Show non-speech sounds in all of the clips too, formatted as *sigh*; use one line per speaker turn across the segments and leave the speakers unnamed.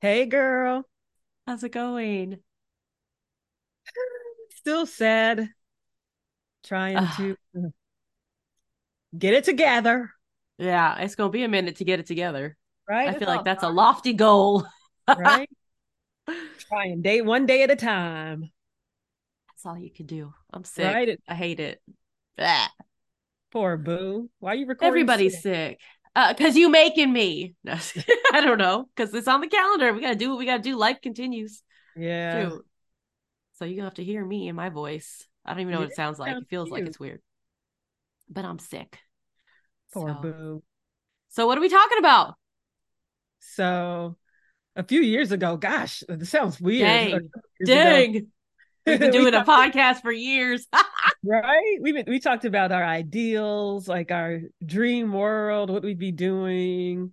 Hey, girl.
How's it going? *sighs*
Still sad. Trying
Ugh.
to uh, get it together.
Yeah, it's gonna be a minute to get it together.
Right?
I feel
all
like that's a lofty goal. *laughs*
right. Trying day one day at a time.
That's all you can do. I'm sick.
Right?
I hate it. Blah.
Poor boo. Why are you recording?
Everybody's
sick?
sick. Uh, cause you making me. *laughs* No, I don't know. Cause it's on the calendar. We gotta do what we gotta do. Life continues.
Yeah.
So you're gonna have to hear me in my voice. I don't even know what it sounds like. It feels like it's weird. But I'm sick.
Poor
so,
boo.
so what are we talking about?
So a few years ago, gosh, this sounds weird. *laughs*
Dang.
A years ago,
We've been *laughs*
we
doing a
talked-
podcast for years.
Right? We we talked about our ideals, like our dream world, what we'd be doing.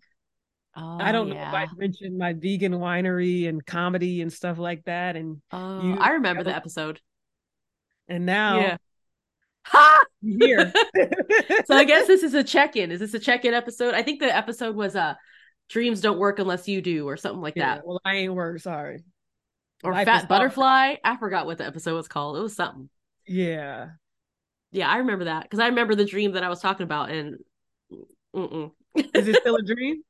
Oh,
I don't know if. I mentioned my vegan winery and comedy and stuff like that. And
Oh,
You-
I remember the episode.
and now
Yeah. *laughs* Ha!
here. *laughs*
so I guess this is a check-in. Is this a check-in episode? I think the episode was uh dreams don't work unless you do or something like
Yeah,
that.
well, I ain't work, sorry.
Or
life
fat
hard.
butterfly. I forgot what the episode was called. It was something.
Yeah.
Yeah, I remember that because I remember the dream that I was talking about and mm-mm.
Is it still a *laughs* dream?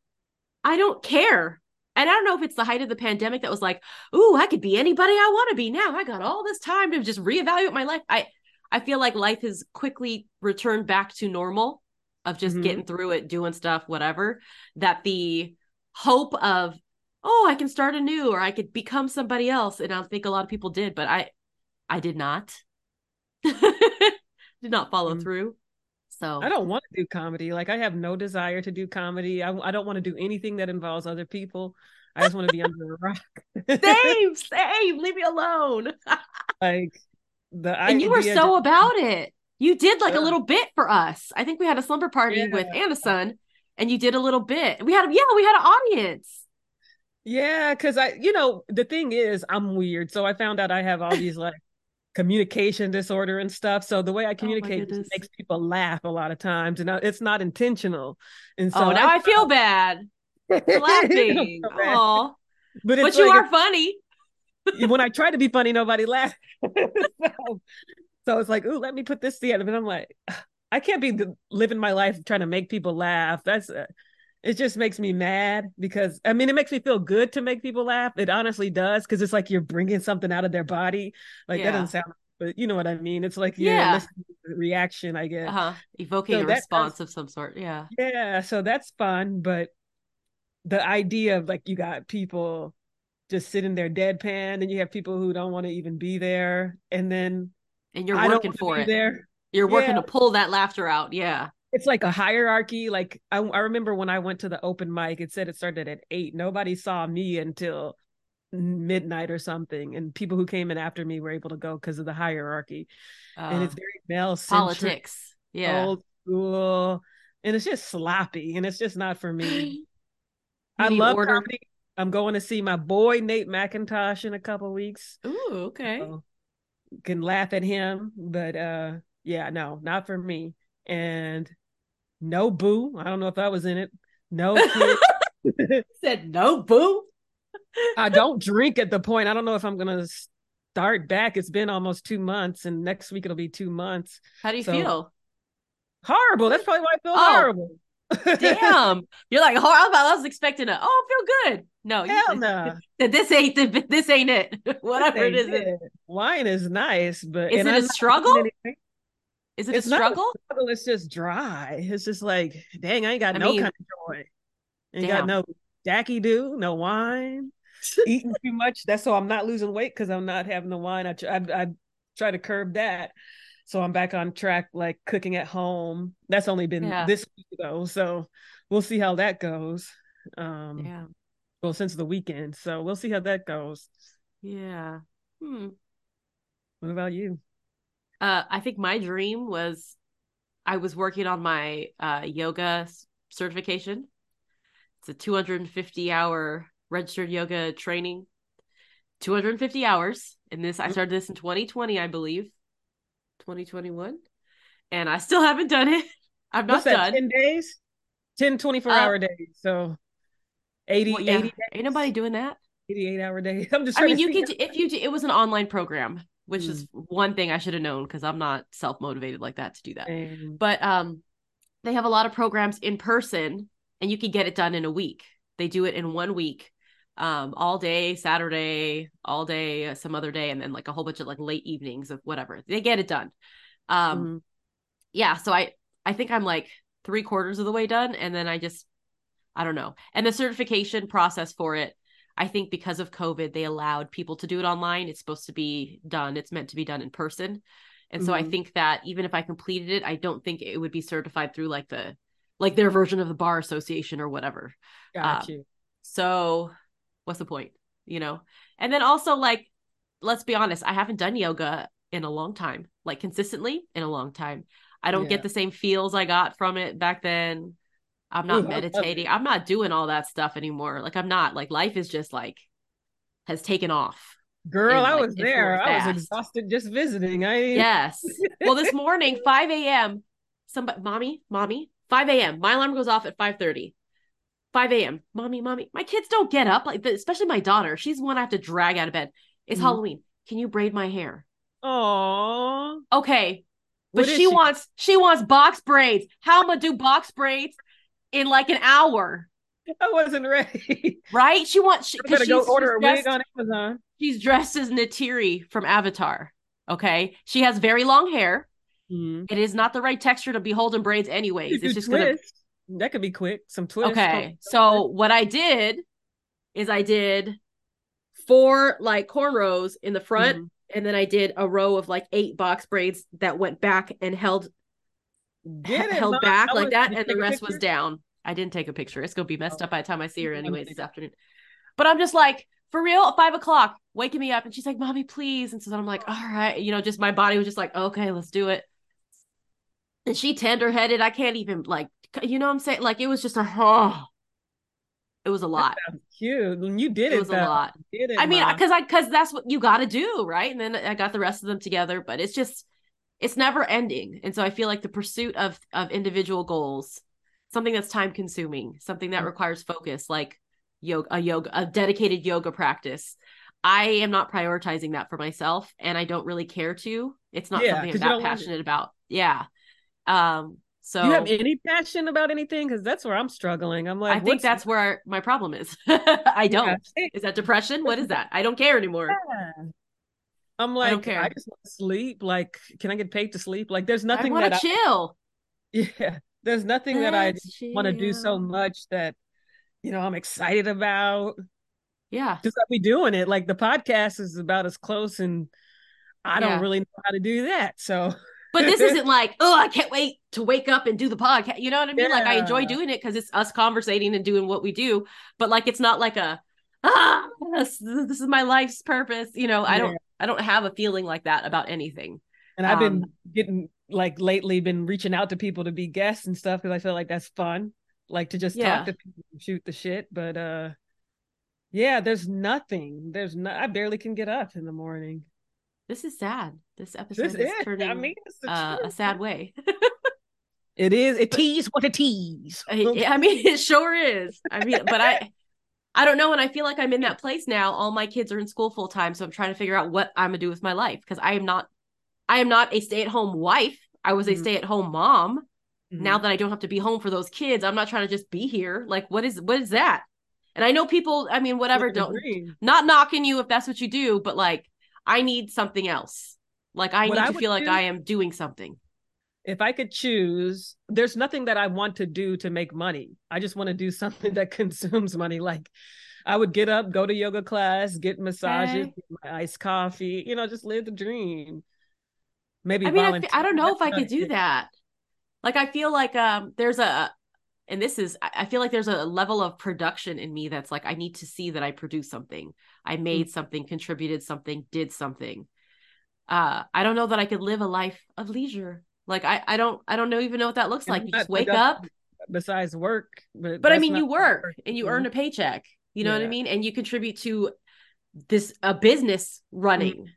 I don't care. And I don't know if it's the height of the pandemic that was like, ooh, I could be anybody I want to be now. I got all this time to just reevaluate my life. I I feel like life has quickly returned back to normal of just
Mhm.
getting through it, doing stuff, whatever. That the hope of, oh, I can start anew or I could become somebody else. And I think a lot of people did, but I I did not. *laughs* did not follow
Mm.
through. So
I don't want to do comedy. Like I have no desire to do comedy. I, I don't want to do anything that involves other people. I just want to be under a rock.
same, *laughs* same, leave me alone. *laughs*
like the
and you were so about it. You did like a little bit for us. I think we had a slumber party with
Yeah.
Anderson, and you did a little bit. We had, yeah, we had an audience.
Yeah, because I, you know, the thing is, I'm weird. So I found out I have all these like communication disorder and stuff. So the way I communicate just
goodness.
makes people laugh a lot of times, and I- it's not intentional. And so
oh, now I, feel bad *laughs* laughing. Aw.
but it's
but you
like,
are funny. *laughs*
when I try to be funny, nobody laughs. so, *laughs* so it's like, ooh, let me put this together. and I'm like, *sighs* I can't be living my life trying to make people laugh. That's uh, it. Just makes me mad because I mean, it makes me feel good to make people laugh. It honestly does because it's like you're bringing something out of their body. Like
Yeah.
that doesn't sound, but you know what I mean. It's like you're
Yeah.
listening to the reaction, I guess.
Uh-huh. Evoking
So
a
does-
response of some sort. Yeah.
Yeah, so that's fun, but the idea of like you got people just sitting there deadpan, and you have people who don't want to even be there, and then
And you're
I
working for it.
There,
You're working
Yeah.
to pull that laughter out. Yeah.
It's like a hierarchy. Like I, I remember when I went to the open mic, it said it started at eight. Nobody saw me until midnight or something, and people who came in after me were able to go because of the hierarchy. and
Uh,
it's very male
politics. Yeah.
old school, and it's just sloppy, and it's just not for me. *laughs* I love
order.
comedy. I'm going to see my boy Nate McIntosh in a couple weeks.
Ooh, okay.
So can laugh at him, but uh yeah, no, not for me. And no boo. I don't know if I was in it. No. *laughs* *laughs*
Said no boo.
I don't drink at the point. I don't know if I'm gonna start back. It's been almost two months, and next week it'll be two months.
How do you
So-
feel?
Horrible. That's probably why I feel
Oh.
horrible.
Damn. You're like, oh, I was expecting a, oh, I feel good. No,
Hell no. *laughs*
that this ain't the, this ain't it. Whatever it is.
Ain't it. Wine is nice, but
Is it a
I'm not doing
struggle? Is it
It's
a
not a
struggle?
struggle, It's just dry. It's just like, dang, I ain't got
I
no
mean,
kind of joy. Ain't
damn.
got no Jackie do, no wine, eating too much. That's so I'm not losing weight because I'm not having the wine. I, I I try to curb that, so I'm back on track, like cooking at home. That's only been
Yeah.
this week though, so we'll see how that goes. Um,
yeah.
well, since the weekend, so we'll see how that goes.
Yeah. Hmm.
What about you?
Uh, I think my dream was I was working on my uh, yoga certification. It's a 250 hour registered yoga training. 250 hours. And this, I
Mm.
started this in 2020, I believe. 2021. And I still haven't done it. *laughs* I'm not
that?
done.
10 days? 10 24
Uh,
hour days. So 80,
Well, yeah,
80
ain't nobody doing that.
88 hour day. *laughs* I'm just
I mean, you could if you do, it was an online program, which is
Mm.
one thing I should have known because I'm not self motivated like that to do that.
and-
But um, they have a lot of programs in person, and you can get it done in a week. They do it in one week, um, all day Saturday, all day uh, some other day, and then like a whole bunch of like late evenings of whatever. They get it done. Um,
Mhm.
yeah. So I I think I'm like three quarters of the way done, and then I just I don't know. And the certification process for it, I think because of COVID, they allowed people to do it online. It's supposed to be done. It's meant to be done in person. And so I
Mhm.
think that even if I completed it, I don't think it would be certified through like the like their version of the bar association or whatever.
got
um,
you.
So what's the point? You know? And then also like let's be honest, I haven't done yoga in a long time, like consistently in a long time. I don't
Yeah.
get the same feels I got from it back then. I'm not
love
meditating. I'm not doing all that stuff anymore. Like I'm not. Like life is just like has taken off.
Girl,
and,
I was there. I was exhausted just visiting. I
Yes. Well, this *laughs* morning, 5 a.m. Somebody, mommy, mommy, 5 a.m. My alarm goes off at 5:30. 5 a.m. Mommy, mommy. My kids don't get up like, especially my daughter. She's the one I have to drag out of bed. It's
Mhm.
Halloween. Can you braid my hair?
Oh.
Okay, but she,
she?
wants she wants box braids. How am I do box braids in like an hour? *laughs*
I wasn't ready.
Right? She wants
I
because
better
she's,
go order a
she's
wig
dressed-
on Amazon.
she's dressed as Neytiri from Avatar. Okay, she has very long hair.
Mhm.
It is not the right texture to be holding braids, anyways. It's just gonna.
That could be quick. Some twist.
Okay. So what I did is I did four like cornrows in the front,
Mhm.
and then I did a row of like eight box braids that went back and held
it,
held
Mom.
back
I
like that, and the rest was down. I didn't take a picture. It's gonna be messed
Oh.
up by the time I see her *laughs* anyways this afternoon. But I'm just like, for real, five o'clock, waking me up, and she's like, "Mommy, please." And so then I'm like, oh. "All right," you know, just my body was just like, "Okay, let's do it." And she tender headed. I can't even like, you know, what I'm saying, like, it was just a, oh, it was a lot.
Cute. When you did
It
it,
was a lot.
Did it,
I mean, because I because that's what you got to do, right? And then I got the rest of them together, but it's just it's never ending, and so I feel like the pursuit of of individual goals, something that's time consuming, something that
Mhm.
requires focus, like yoga, a yoga, a dedicated yoga practice. I am not prioritizing that for myself, and I don't really care to. It's not
Yeah,
something i'm that
don't want it.
passionate about. Yeah. Um. So
you have any passion about anything? Because that's where I'm struggling. I'm like,
I think that's where my problem is. *laughs* I don't.
Yeah.
Is that depression? What is that? I don't care anymore.
Yeah. I'm like,
don't
I, just want to sleep. Like, can I get paid to sleep? Like, there's
I
nothing
want
that
to
I,
chill. *laughs*
yeah, there's nothing that I
Let's
want to do so much that, you know, I'm excited about.
Yeah.
Just like we doing it. Like the podcast is about as close, and I
Yeah.
don't really know how to do that. So
But this *laughs* isn't like, oh, I can't wait to wake up and do the podcast. You know what I mean? Like I enjoy doing it because it's us conversating and doing what we do. But like it's not like a ah this, this is my life's purpose. You know, I don't
Yeah.
I don't have a feeling like that about anything.
And I've been
Um,
getting like lately been reaching out to people to be guests and stuff because I feel like that's fun. Like to just
Yeah.
talk to people and shoot the shit. But uh yeah, there's nothing. There's no I barely can get up in the morning.
This is sad. This episode
This
is,
is
turning
I mean
uh, a sad way.
It is. It tease what a tease.
I, I mean, *laughs* it sure is. I mean, but I, I don't know, and I feel like I'm in that place now. All my kids are in school full time, so I'm trying to figure out what I'm gonna do with my life because I am not, I am not a stay at home wife. I was a
Mhm.
stay at home mom.
Mhm.
Now that I don't have to be home for those kids, I'm not trying to just be here. Like, what is what is that? And I know people. I mean, whatever. Don't not knocking you if that's what you do, but like, I need something else. Like, I
What
need
I
to feel like
do-
I am doing something.
If I could choose, there's nothing that I want to do to make money. I just want to do *laughs* something that consumes money. Like I would get up, go to yoga class, get massages,
Okay.
get my iced coffee, you know, just live the dream. Maybe
I mean, I,
volunteer.
I don't know if I could do that. Like, I feel like um, there's a, and this is, I feel like there's a level of production in me that's like, I need to see that I produced something, I
Mm.
made something, contributed something, did something. Uh, I don't know that I could live a life of leisure. Like, I, I don't, I don't know even know what that looks
And
like. You just wake up,
besides work. But,
but I mean, you work
work,
and you earn a paycheck. You know what I mean? And you contribute to this a business running.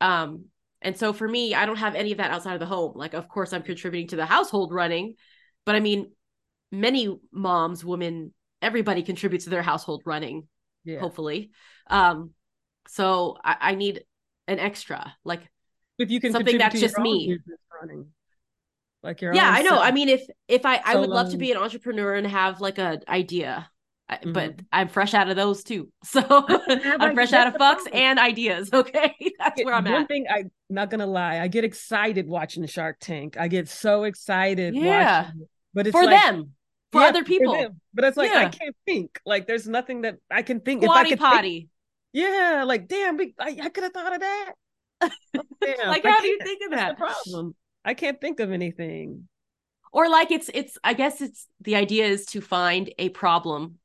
Um, and so for me, I don't have any of that outside of the home. Like, of course, I'm contributing to the household running, but I mean, many moms, women, everybody contributes to their household running.
Yeah.
hopefully. Um, so I, I need an extra. Like,
If you can
Something that's just me.
business running, like your
yeah, I know. I mean, if if I I would love to be an entrepreneur and have like a idea, I- mm-hmm.
but.
I'm fresh out of those too. *laughs* So *laughs* I'm fresh out of fucks
problem.
and ideas. *laughs* Okay, that's where I'm
One
at.
thing I'm not gonna lie, I get excited watching Shark Tank. I get so excited
Yeah.
watching it. But it's
For
like,
them, for
yeah,
other people.
them. But it's like I can't think. Like there's nothing that I can think. if I could think-
potty.
yeah, like damn, we, I, I could have thought of that. Damn,
like, how do you think of
that's
that?
the problem. I can't think of anything.
or like it's it's i guess it's the idea is to find a problem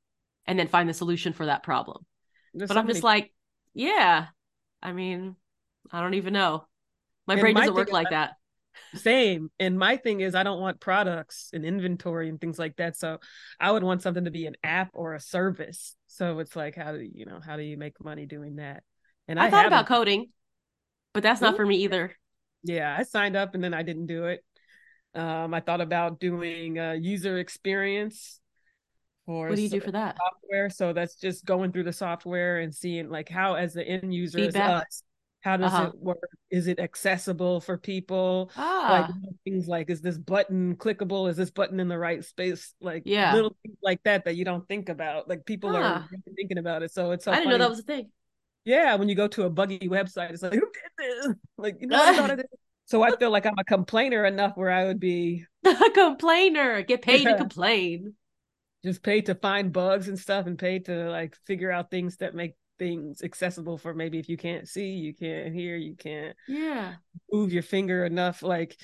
and then find the solution for that problem
There's
but
so
i'm just
many-
like yeah i mean i don't even know my
And
brain
my
doesn't work like
I-
that
same. And my thing is, I don't want products and inventory and things like that. So I would want something to be an app or a service. So it's like, how do you, know, how do you make money doing that? And
i, thought
haven't-
about coding but that's not
Ooh.
for me either
yeah i signed up and then i didn't do it. Um i thought about doing uh user experience for
what do you do for that?
software. So that's just going through the software and seeing like how as the end user
Feedback.
us how does
Uh-huh.
it work? Is it accessible for people?
Ah.
like things like is this button clickable? Is this button in the right space? Like
Yeah.
little things like that that you don't think about. Like people
Huh.
are thinking about it. So it's so
i didn't know that was a thing
Yeah, when you go to a buggy website, it's like, who did this? Like, you know, I thought of this. *laughs* So I feel like I'm a complainer enough where I would be *laughs* a
complainer get paid to complain
just paid to find bugs and stuff and paid to like figure out things that make things accessible for maybe if you can't see, you can't hear, you can't
yeah
move your finger enough. Like,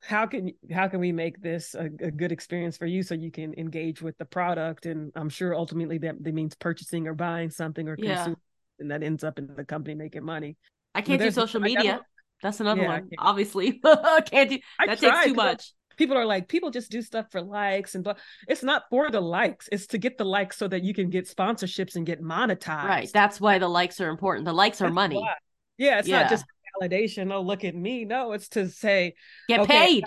how can how can we make this a, a good experience for you so you can engage with the product? And I'm sure ultimately that, that means purchasing or buying something or
Yeah.
consuming, and that ends up in the company making money.
i can't do social media. that's another
Yeah,
one obviously. *laughs* Can't do
I
that
tried,
takes too much.
people are like people just do stuff for likes and but it's not for the likes. It's to get the likes so that you can get sponsorships and get monetized.
Right that's why the likes are important. The likes are money.
why. yeah it's
Yeah.
not just validation oh look at me. No it's to say
get
Okay.
paid.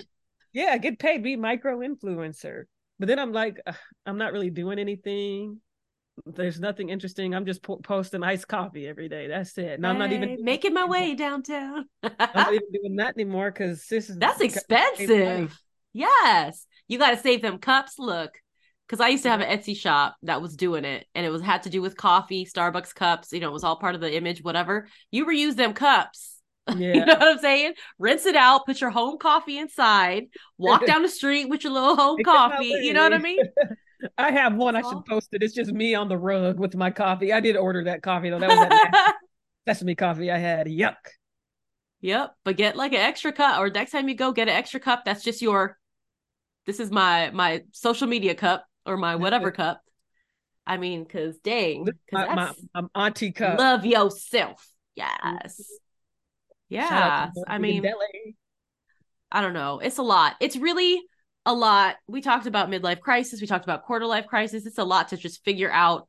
yeah get paid. Be micro influencer but then i'm like i'm not really doing anything there's nothing interesting i'm just po- posting iced coffee every day that's it and i'm not even
making my way downtown.
i'm not even doing that anymore because this is
That's
because I save money.
expensive. Yes, you got to save them cups. Look, because I used to have an Etsy shop that was doing it, and it was had to do with coffee, Starbucks cups. You know, it was all part of the image, whatever. You reuse them cups. *laughs*
yeah
You know what I'm saying? Rinse it out, put your home coffee inside, walk *laughs* down the street with your little home
Make it my
coffee. You know what I mean? *laughs*
I have one. I should post it. It's just me on the rug with my coffee. I did order that coffee though. That was that *laughs* sesame coffee I had. Yuck.
Yep, but get like an extra cup, or next time you go, get an extra cup. That's just your. This is my my social media cup or my whatever cup. I mean, cause dang, 'cause
My, my, my um, auntie cup.
love yourself. Mm-hmm.
Yes. Out
Yes. I mean. I don't know. It's a lot. It's really a lot. We talked about midlife crisis. We talked about quarter life crisis. It's a lot to just figure out.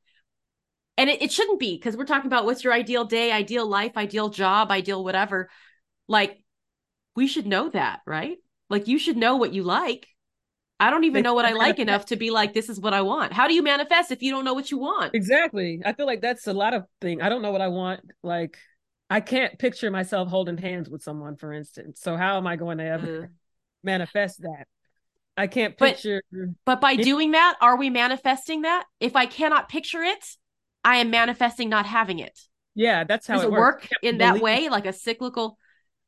And it, it shouldn't be because we're talking about what's your ideal day, ideal life, ideal job, ideal whatever. Like, we should know that, right? Like, you should know what you like. I don't even know what I like enough to be like, this is what I want. How do you manifest if you don't know what you want?
Exactly. I feel like that's a lot of thing. I don't know what I want. Like I can't picture myself holding hands with someone, for instance. So how am I going to ever
Uh,
manifest that? I can't picture.
But by
It-
doing that, are we manifesting that? If I cannot picture it, I am manifesting not having it.
Yeah, that's how
Does
it
it
works.
work in that way, like a cyclical?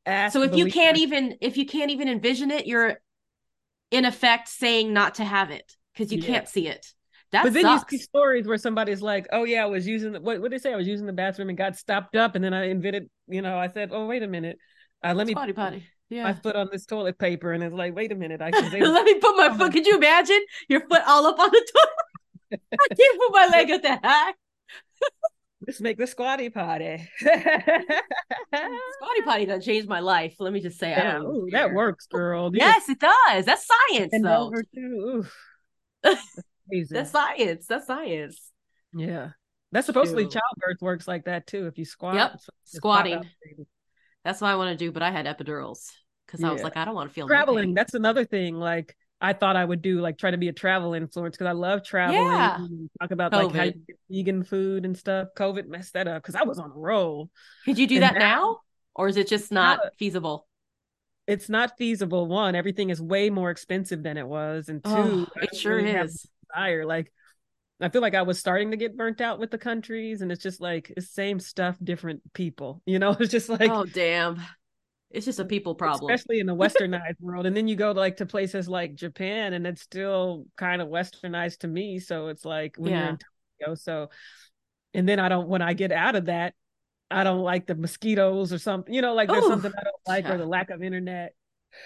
ask,
So if you can't even if you can't even envision it, you're in effect saying not to have it because you
Yeah.
can't see it. That
but then
sucks.
you see stories where somebody's like, "Oh yeah, I was using the, what? What did they say? I was using the bathroom and got stopped up, and then I invented. You know, I said, "Oh wait a minute, uh, let me
Squatty
put
potty.
my foot on this toilet paper," and it's like, "Wait a minute, I *laughs* can."
Let me put my foot. Um, could you imagine your foot all up on the *laughs* toilet? I can't put my leg at the heck.
Let's make the squatty potty. *laughs*
Squatty potty done changed my life. Let me just say, I
yeah, ooh, that works, girl. You
Yes, it does. That's science,
bend
though.
too. That's.
That's science. That's science.
yeah, that's supposedly
Shoot.
childbirth works like that too. If you squat,
Yep,
so just pop
squatting.
baby.
That's what I want to do, but I had epidurals because I was like, I don't want to feel
traveling that's another thing like I thought I would do like try to be a travel influencer because I love traveling.
Yeah.
Talk about like how you get vegan food and stuff. COVID messed that up because I was on a roll.
Could you do
And
that
now-?
Or is it just not
Now-
feasible?
It's not feasible. One, everything is way more expensive than it was, and two,
Oh, it sure
really
is.
desire. Like, I feel like I was starting to get burnt out with the countries, and it's just like it's same stuff, different people. You know, *laughs* it's just like
oh damn. It's just a people problem.
especially in the westernized world. And then you go like to places like Japan, and it's still kind of westernized to me. So it's like when you're in Tokyo. So, and then I don't when I get out of that, I don't like the mosquitoes or something. You know, like there's
Ooh.
something I don't like
Yeah.
or *laughs* the lack of internet.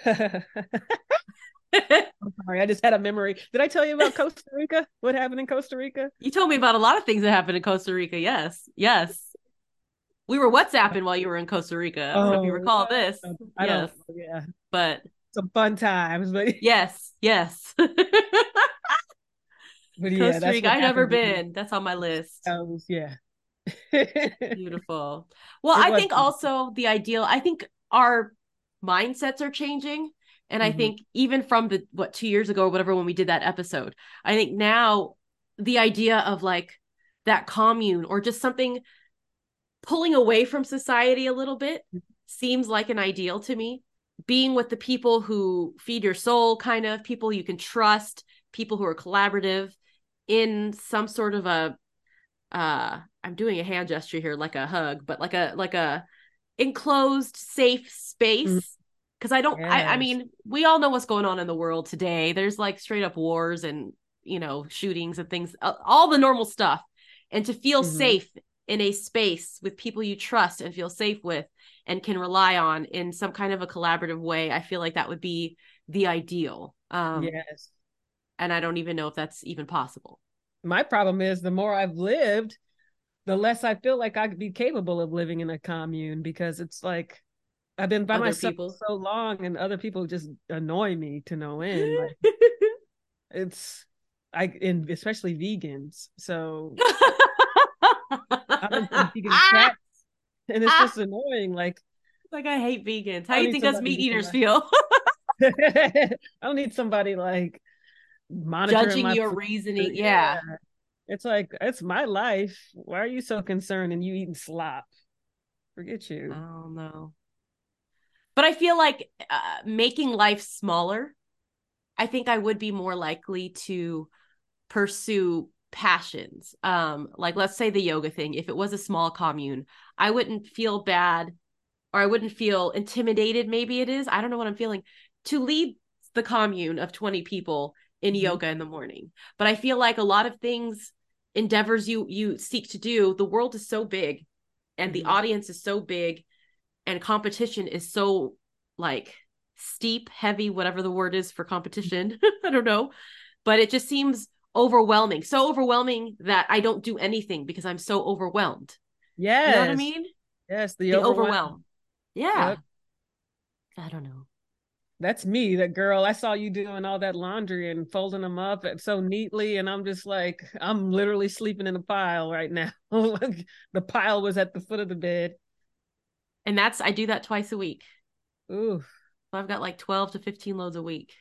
*laughs* I'm sorry, I just had a memory. Did I tell you about Costa Rica? What happened in Costa Rica?
you told me about a lot of things that happened in Costa Rica. Yes. Yes. We were WhatsApping while you were in Costa Rica. I don't know if you
Oh,
recall this.
I
yes.
Yeah,
But
some fun times, but *laughs*
yes, yes.
but yeah,
Costa Rica. I've never
me.
been. That's on my list.
Um, yeah. *laughs*
Beautiful. Well,
It
I think also the ideal, I think our mindsets are changing. And I
Mhm.
think even from the what two years ago or whatever when we did that episode, I think now the idea of like that commune or just something pulling away from society a little bit seems like an ideal to me. Being with the people who feed your soul, kind of people you can trust, people who are collaborative in some sort of a uh I'm doing a hand gesture here like a hug, but like a like a enclosed safe space because I don't I, I mean we all know what's going on in the world today. There's like straight up wars and you know shootings and things all the normal stuff. And to feel
Mhm.
safe in a space with people you trust and feel safe with and can rely on in some kind of a collaborative way, I feel like that would be the ideal. Um
yes.
and I don't even know if that's even possible.
My problem is the more I've lived, the less I feel like I could be capable of living in a commune because it's like I've been by myself
people.
so long and other people just annoy me to no end. Like *laughs* it's I and especially vegans. So some *laughs* vegan and it's just ah. annoying. Like
like I hate vegans. How do you think us meat eaters
come
feel? *laughs*
I don't need somebody like
Judging
my
your
food.
reasoning. Yeah.
It's like it's my life. Why are you so concerned and you eating slop? Forget you.
I don't know. But I feel like uh, making life smaller, I think I would be more likely to pursue passions. Um, like let's say the yoga thing, if it was a small commune, I wouldn't feel bad or I wouldn't feel intimidated, maybe it is. I don't know what I'm feeling to lead the commune of 20 people in
Mhm.
yoga in the morning. But I feel like a lot of things, endeavors you you seek to do, the world is so big and the
Mhm.
audience is so big and competition is so like steep, heavy, whatever the word is for competition. *laughs* I don't know. But it just seems overwhelming. So overwhelming that I don't do anything because I'm so overwhelmed.
Yes.
You know what I mean?
Yes, the,
The
overwhelm.
overwhelm. Yeah.
Yep.
I don't know.
That's me, that girl. I saw you doing all that laundry and folding them up uh, so neatly, and I'm just like, I'm literally sleeping in a pile right now. *laughs* the pile was at the foot of the bed.
And that's I do that twice a week.
Ooh,
So I've got like 12 to 15 loads a week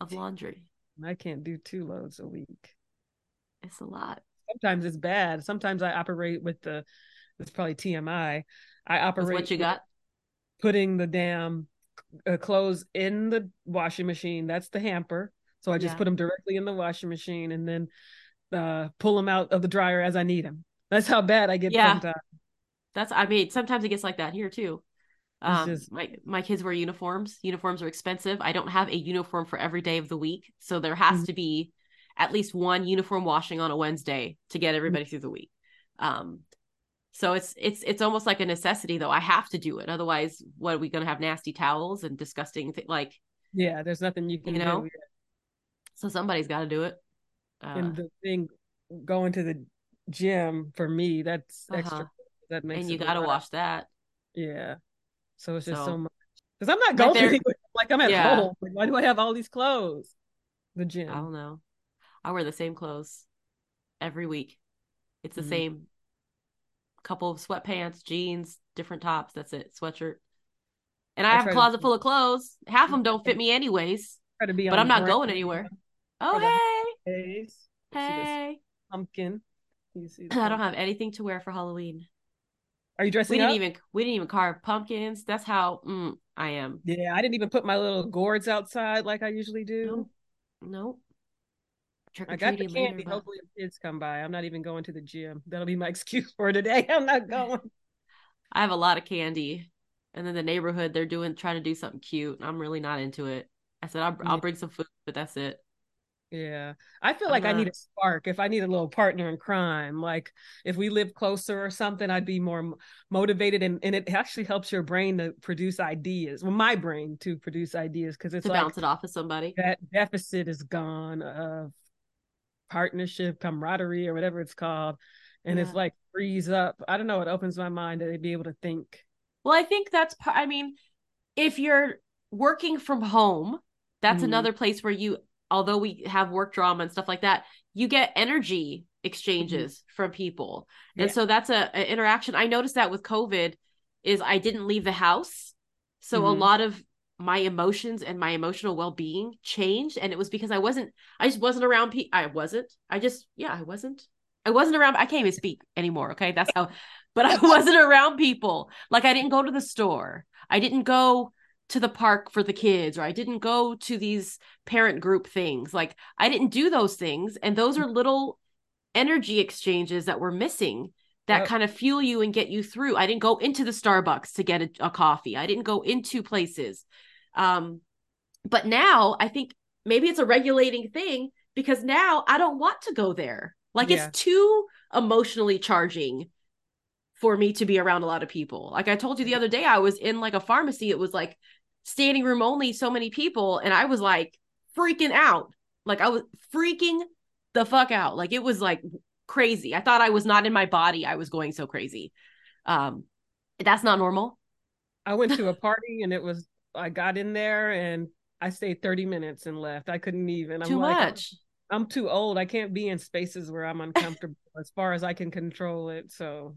of laundry.
I can't do two loads a week.
It's a lot.
Sometimes it's bad. Sometimes I operate with the. It's probably TMI. I
With
operate
what you got?
putting the damn uh, clothes in the washing machine. That's the hamper. So I just
Yeah.
put them directly in the washing machine and then uh, pull them out of the dryer as I need them. That's how bad I get
Yeah.
sometimes.
That's I mean, sometimes it gets like that here too. Um,
just-
my my kids wear uniforms. Uniforms are expensive. I don't have a uniform for every day of the week, so there has
Mhm.
to be at least one uniform washing on a Wednesday to get everybody through the week. Um, so it's it's it's almost like a necessity though. I have to do it, otherwise, what are we going to have nasty towels and disgusting th- like?
Yeah, there's nothing you can
You know?
do.
So somebody's got to do it. Uh,
And the thing going to the gym for me, that's
Uh-huh.
extra. That makes
and you got to wash that.
Yeah. So it's just so,
So-
much. Because I'm not going anywhere. *laughs* Like I'm at
Yeah.
home. Like, why do I have all these clothes? The gym.
I don't know. I wear the same clothes every week. It's the
Mhm.
same couple of sweatpants, jeans, different tops. That's it. Sweatshirt. And I,
I
have a
try to-
closet full of clothes. Half of them don't *laughs* fit me anyways.
To be
but I'm not going anywhere. *laughs* Oh hey,
Days. See this
hey!
pumpkin. You see *clears throat*
I don't have anything to wear for Halloween.
Are you dressing
We didn't
up?
even we didn't even carve pumpkins. That's how mm, I am.
Yeah, I didn't even put my little gourds outside like I usually do.
Nope. Nope.
I got the candy.
later.
Hopefully, if kids come by. I'm not even going to the gym. That'll be my *laughs* excuse for today. I'm not *laughs* going.
I have a lot of candy, and then the neighborhood they're doing trying to do something cute. I'm really not into it. I said I'll I'll bring some food, but that's it.
Yeah, I feel like I need a spark. If I need a little partner in crime, like if we live closer or something, I'd be more motivated. And, and it actually helps your brain to produce ideas. Well, my brain to produce ideas because it's
to
like
bounce it off of somebody.
that deficit is gone of partnership, camaraderie, or whatever it's called. And it's like frees up. I don't know. It opens my mind to be able to think.
Well, I think that's part. I mean, if you're working from home, that's
Mhm.
another place where you, although we have work drama and stuff like that, you get energy exchanges from people, and so that's a, a interaction. I noticed that with COVID, is I didn't leave the house, so a
Mhm.
lot of my emotions and my emotional well-being changed. And it was because i wasn't i just wasn't around people i wasn't i just yeah i wasn't i wasn't around i can't even speak anymore okay? That's how but i *laughs* wasn't around people. Like i didn't go to the store. I didn't go to the park for the kids or i didn't go to these parent group things. Like i didn't do those things and those are little energy exchanges that we're missing that
Yep.
kind of fuel you and get you through. I didn't go into the starbucks to get a, a coffee. I didn't go into places. Um but now i think maybe it's a regulating thing because now i don't want to go there. Like
Yeah.
it's too emotionally charging for me to be around a lot of people. Like i told you the other day i was in like a pharmacy. It was like standing room only so many people and i was like freaking out like i was freaking the fuck out like it was like crazy i thought i was not in my body i was going so crazy um that's not normal
I went to a party and it was, I got in there and I stayed 30 minutes and left. I couldn't even. I'm
too
like, I'm-
much
I'm too old. I can't be in spaces where I'm uncomfortable as far as I can control it. So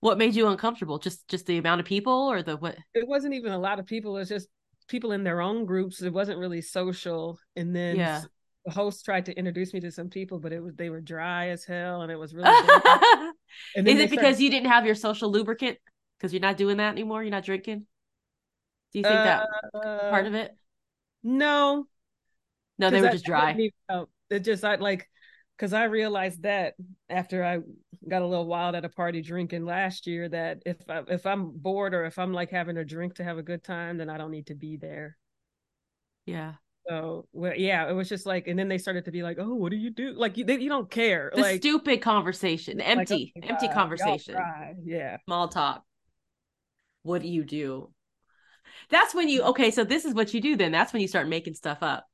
what made you uncomfortable just just the amount of people or the what
it wasn't even a lot of people. It's just people in their own groups. It wasn't really social. And then
Yeah.
the host tried to introduce me to some people, but it was they were dry as hell and it was *laughs* really
is it because you didn't have your social lubricant because you're not doing that anymore you're not drinking do you think that part uh, of it
No,
no they were
I-
just dry
know. Oh, it just I like because I realized that after I got a little wild at a party drinking last year that if I, if I'm bored or if I'm like having a drink to have a good time, then I don't need to be there.
yeah
So well, yeah, it was just like, and then they started to be like, "Oh, what do you do?" Like you, they, you don't care.
the
like
stupid conversation
like, oh
empty
empty. Y'all
conversation.
Yeah,
small talk what do you do that's when you okay so this is what you do then that's when you start making stuff up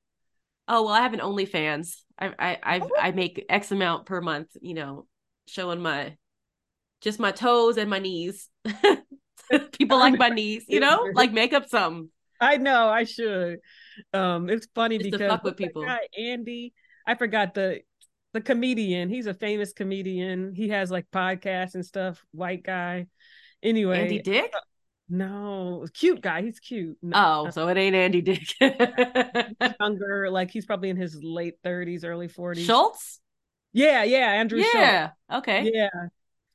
oh well i have an onlyfans i i I've, i make x amount per month you know showing my just my toes and my knees *laughs* people like my knees you know like make up some
I know I should. Um, it's funny
Just
because
fuck with people.
guy, Andy, I forgot the the comedian. He's a famous comedian. He has like podcasts and stuff. White guy. Anyway,
andy dick
no, cute guy. He's cute. No,
oh uh so it ain't andy dick *laughs*
younger, like he's probably in his late thirties, early forties.
schulz
Yeah, yeah, Andrew Schulz.
yeah okay
Yeah.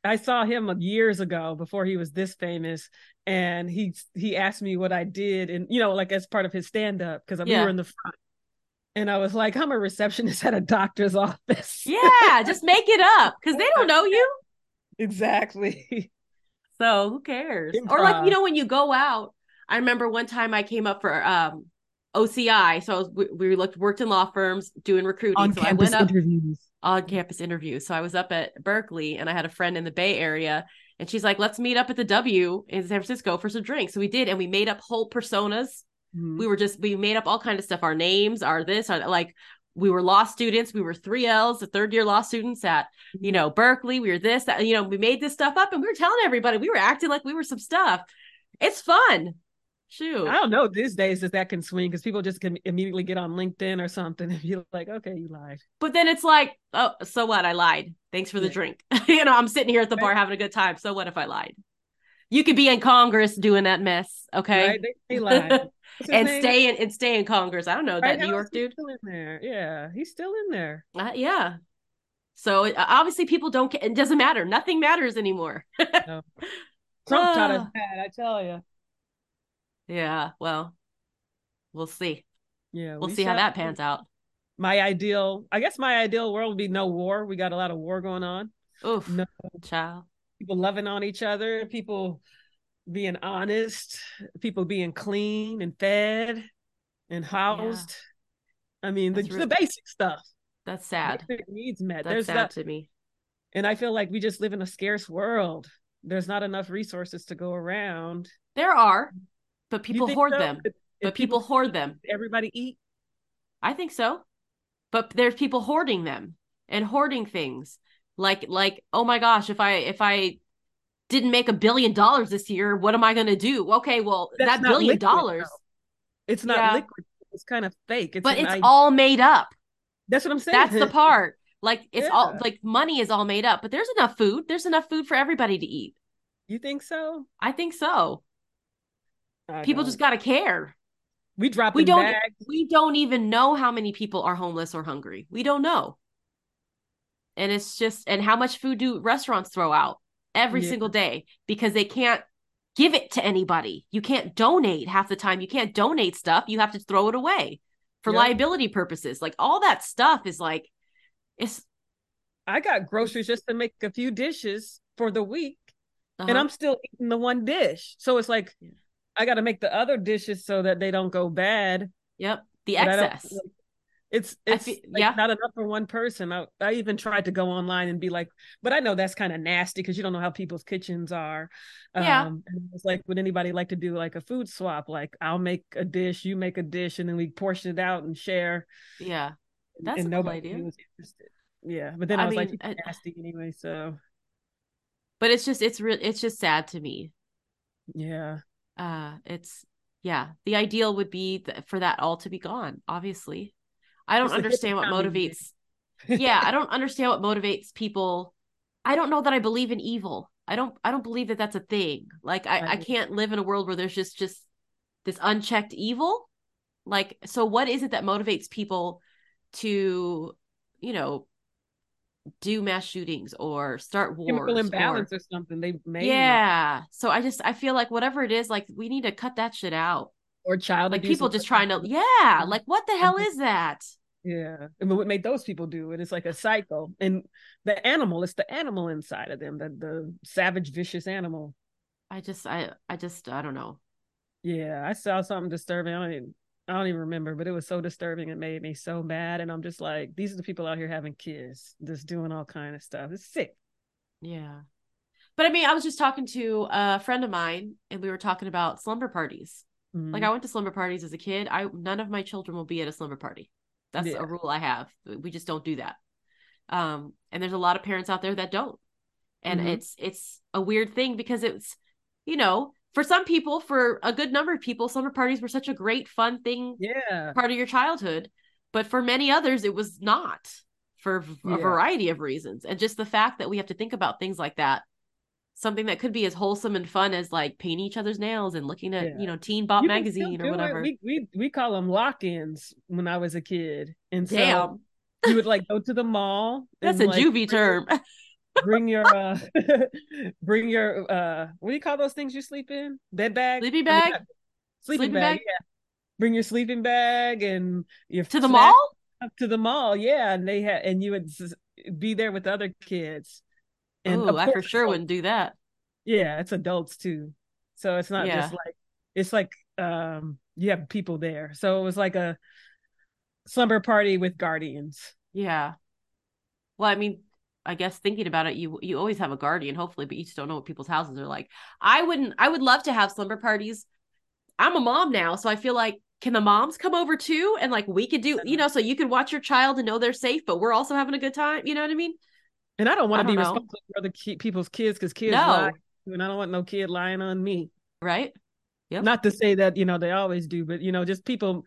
I saw him uh, years ago before he was this famous, and he he asked me what I did, and you know, like as part of his stand up, because uh, we
Yeah.
were in the front, and I was like, I'm a receptionist at a doctor's *laughs* office.
yeah just make it up because they don't *laughs* know you
exactly.
So who cares? Or like you know when you go out. I remember one time I came up for um OCI, so I was, we, we looked worked in law firms doing recruiting. so I went up
interviews.
on campus interviews. So I was up at Berkeley, and I had a friend in the Bay Area, and she's like, "Let's meet up at the W in San Francisco for some drinks." So we did, and we made up whole personas.
Mhm.
We were just we made up all kind of stuff. Our names, our this, our like. We were law students. We were three L's, the third year law students at, you know, Berkeley. We were this, that, you know, we made this stuff up and we were telling everybody we were acting like we were some stuff. It's fun. Shoot.
I don't know these days if that can swing because people just can immediately get on LinkedIn or something *laughs* and be like, okay, you lied.
But then it's like, oh, so what? I lied. Thanks for the
Yeah.
drink. *laughs* you know, I'm sitting here at the bar having a good time. So what if I lied? You could be in Congress doing that mess, okay?
Right? They, they lie. *laughs* What's his
and
name?
stay in and stay in Congress. I don't know
Right
that New York dude.
Still in there. Yeah, he's still in there.
Uh, yeah. So uh, obviously people don't. It doesn't matter. Nothing matters anymore. *laughs*
Trump taught us
Ah.
that. I tell you.
yeah. Well, we'll see.
Yeah,
We'll
we
see how that pans out.
My ideal, I guess, my ideal world would be no war. We got a lot of war going on.
Oof,
No
child.
People loving on each other. People being honest. People being clean and fed and housed. I mean, the,
That's
the basic stuff.
That's sad.
Basic needs met.
That's
There's
sad
not,
to me.
and I feel like we just live in a scarce world. There's not enough resources to go around.
There are, but people hoard
so?
them.
If- if
But people hoard them.
Everybody eat.
I think so. But there's people hoarding them and hoarding things. Like like oh my gosh, if I if I didn't make a billion dollars this year, what am I going to do? Okay, well,
That's
that billion
liquid,
dollars,
though. It's not
Yeah.
liquid. It's kind of fake. It's
but it's
idea.
all made up.
That's what I'm saying.
That's the *laughs* part. Like it's all like money is all made up, but there's enough food. There's enough food for everybody to eat.
You think so?
I think so.
I
People
don't.
just got to care.
we drop
we don't-
bags.
We don't even know how many people are homeless or hungry. We don't know. And it's just and how much food do restaurants throw out every
Yeah.
single day because they can't give it to anybody. You can't donate half the time. You can't donate stuff. You have to throw it away for
Yep.
liability purposes. Like all that stuff is like it's
I got groceries just to make a few dishes for the week, and
uh-huh.
I'm still eating the one dish. So it's like
Yeah.
I got to make the other dishes so that they don't go bad.
yep, the
but
excess.
Like, it's it's
fe-
like,
yeah.
not enough for one person. I, I even tried to go online and be like, but I know that's kind of nasty because you don't know how people's kitchens are.
Yeah.
Um, it's like, would anybody like to do like a food swap? Like, I'll make a dish, you make a dish, and then we portion it out and share.
Yeah. That's
and
a cool
nobody
idea.
was interested. Yeah, but then I,
I
was like,
mean,
"You're
I-
nasty anyway. So
But it's just it's real it's just sad to me.
yeah,
uh it's yeah the ideal would be th- for that all to be gone obviously i don't understand what motivates *laughs* yeah i don't understand what motivates people. I don't know that i believe in evil. I don't i don't believe that that's a thing. Like i i can't live in a world where there's just just this unchecked evil. Like so what is it that motivates people to you know do mass shootings or start wars
chemical
or-
imbalance or, something. They made.
yeah. So i just i feel like whatever it is like we need to cut that shit out.
Or child
like people just trying to yeah like what the hell is that
Yeah, mean, what made those people do it? It's like a cycle, and the animal, it's the animal inside of them, the the savage, vicious animal.
i just i i just i don't know
Yeah, I saw something disturbing. I don't even, I don't even remember, but it was so disturbing. It made me so mad, and I'm just like, these are the people out here having kids, just doing all kind of stuff. It's sick.
yeah but i mean i was just talking to a friend of mine and we were talking about slumber parties
Mhm.
like i went to slumber parties as a kid i none of my children will be at a slumber party that's
Yeah.
a rule i have we just don't do that um and there's a lot of parents out there that don't and
Mhm.
it's it's a weird thing because it's you know for some people for a good number of people summer parties were such a great fun thing
yeah,
part of your childhood but for many others it was not for a
Yeah.
variety of reasons and just the fact that we have to think about things like that something that could be as wholesome and fun as like painting each other's nails and looking at
Yeah.
you know teen bop
You
magazine or whatever
We we we call them lock-ins when I was a kid, and so
damn
you would like *laughs* go to the mall.
that's a
like,
juvie
bring
term *laughs*
Bring your uh, *laughs* bring your uh, what do you call those things you sleep in? Bed bag,
Sleeping
I mean,
bag?
sleeping,
Sleeping
bag.
bag?
Yeah. Bring your sleeping bag and your
to the mall
up to the mall. Yeah, and they had and you would be there with other kids. And
oh
of
i for sure wouldn't do that.
Yeah, it's adults too. So it's not just like it's like um you have people there. So it was like a slumber party with guardians.
yeah. Well i mean i guess thinking about it you you always have a guardian hopefully but you just don't know what people's houses are like. I wouldn't i would love to have slumber parties. I'm a mom now so i feel like can the moms come over too? And like we could do you know so you can watch your child and know they're safe but we're also having a good time you know what i mean
And I don't want to be
know.
responsible for other ki- people's kids because kids
No.
lie. And I don't want no kid lying on me.
right Yep.
Not to say that, you know, they always do, but you know, just people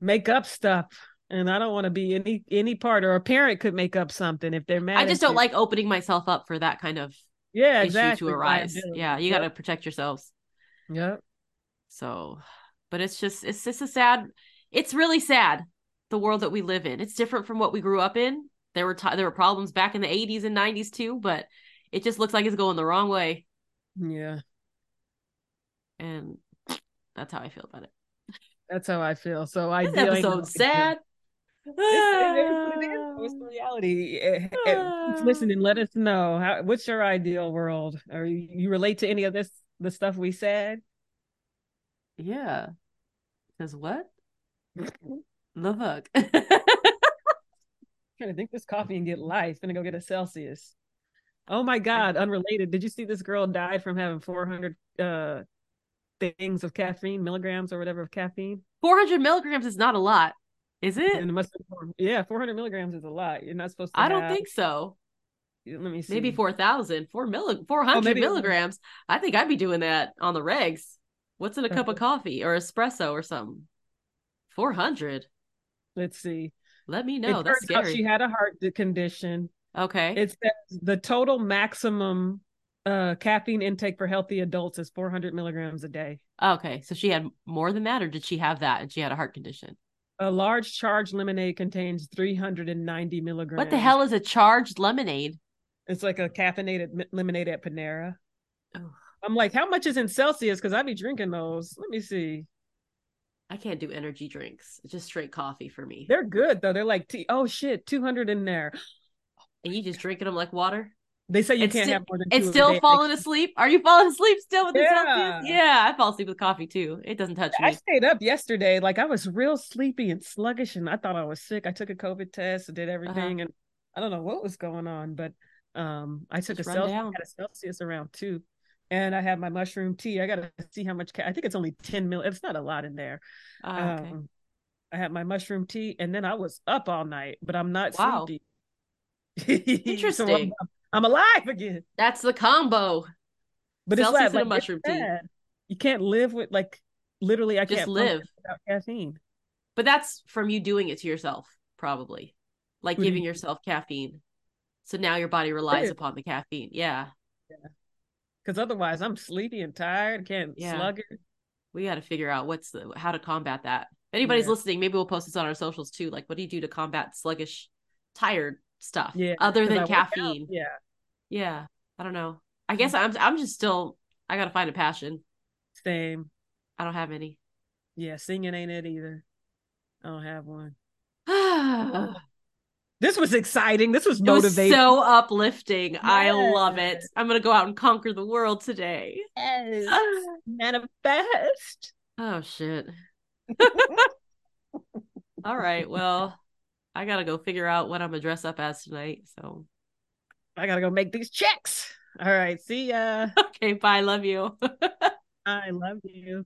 make up stuff. And I don't want to be any any part or a parent could make up something if they're mad.
i just don't
you.
like opening myself up for that kind of
yeah,
issue
exactly.
to arise. Yeah, you
Yep.
got to protect yourselves.
Yep.
So, but it's just it's just a sad. It's really sad the world that we live in. It's different from what we grew up in. There were t- there were problems back in the 80s and 90s too, but it just looks like it's going the wrong way
Yeah.
and that's how I feel about it.
That's how I feel. So I
This episode's sad.
It's, it is it is. The *sighs* reality. Who's listening, let us know. How, what's your ideal world? Are you, you relate to any of this, the stuff we said?
Yeah. Because what? *laughs* The fuck? *laughs*
trying to drink this coffee and get life. Gonna go get a Celsius. Oh my God, unrelated. Did you see this girl died from having 400 uh things of caffeine, milligrams or whatever of caffeine?
400 milligrams is not a lot, is it?
And it must been- yeah, 400 milligrams is a lot. You're not supposed to.
I don't
have-
think so.
Let me see.
Maybe 4,000. 4 milli- 400
maybe
milligrams. I think I'd be doing that on the regs. What's in a cup of coffee or espresso or something? 400.
Let's see.
Let me know.
it
That's scary.
she had a heart condition.
okay.
It says the total maximum uh caffeine intake for healthy adults is 400 milligrams a day.
okay. So she had more than that, or did she have that and she had a heart condition?
A large charged lemonade contains 390 milligrams.
What the hell is a charged lemonade?
It's like a caffeinated lemonade at Panera.
Oh,
I'm like, how much is in Celsius? Because I'd be drinking those. Let me see.
I can't do energy drinks. It's just straight coffee for me.
They're good though. They're like tea. Oh shit, 200 in there.
and you just drinking them like water?
They say you
It's
can't
sti-
have more than
It's
two a
still falling asleep. Are you falling asleep still with the
Yeah.
Celsius? Yeah, I fall asleep with coffee too. It doesn't touch
I
me.
I stayed up yesterday. Like I was real sleepy and sluggish, and I thought I was sick. I took a COVID test, did everything, and I don't know what was going on, but um, I took
Just
a Celsius, a Celsius around two, and I have my mushroom tea. I gotta see how much. Ca- I think it's only ten mil. It's not a lot in there.
Oh, okay.
Um, I had my mushroom tea, and then I was up all night, but I'm not
Wow.
sleepy. *laughs* So I'm-
Interesting.
I'm, alive again.
That's the combo.
But
Celsius
it's like, like
mushroom tea.
You can't live with like literally. I
Just
can't
live.
without caffeine.
But that's from you doing it to yourself, probably. Like giving yourself caffeine. So now your body relies upon the caffeine. Yeah.
Because otherwise, I'm sleepy and tired. Can't
Yeah.
slug it.
We got to figure out what's the how to combat that. If anybody's
Yeah.
listening, maybe we'll post this on our socials too. Like, what do you do to combat sluggish, tired stuff
Yeah.
other
I
than
out.
caffeine?
Yeah.
Yeah, I don't know. I mm-hmm. guess I'm I'm just still I gotta find a passion.
Same.
I don't have any.
Yeah. Singing ain't it either. I don't have one. *sighs* This was exciting. This was
was
motivating.
so uplifting. I love it. I'm gonna go out and conquer the world today.
Yes. *sighs* Manifest.
Oh shit. *laughs* All right. Well, I gotta go figure out what I'm gonna dress up as tonight. So
I gotta go make these checks. All right. See ya. *laughs*
okay, bye. Love you. *laughs*
I love you.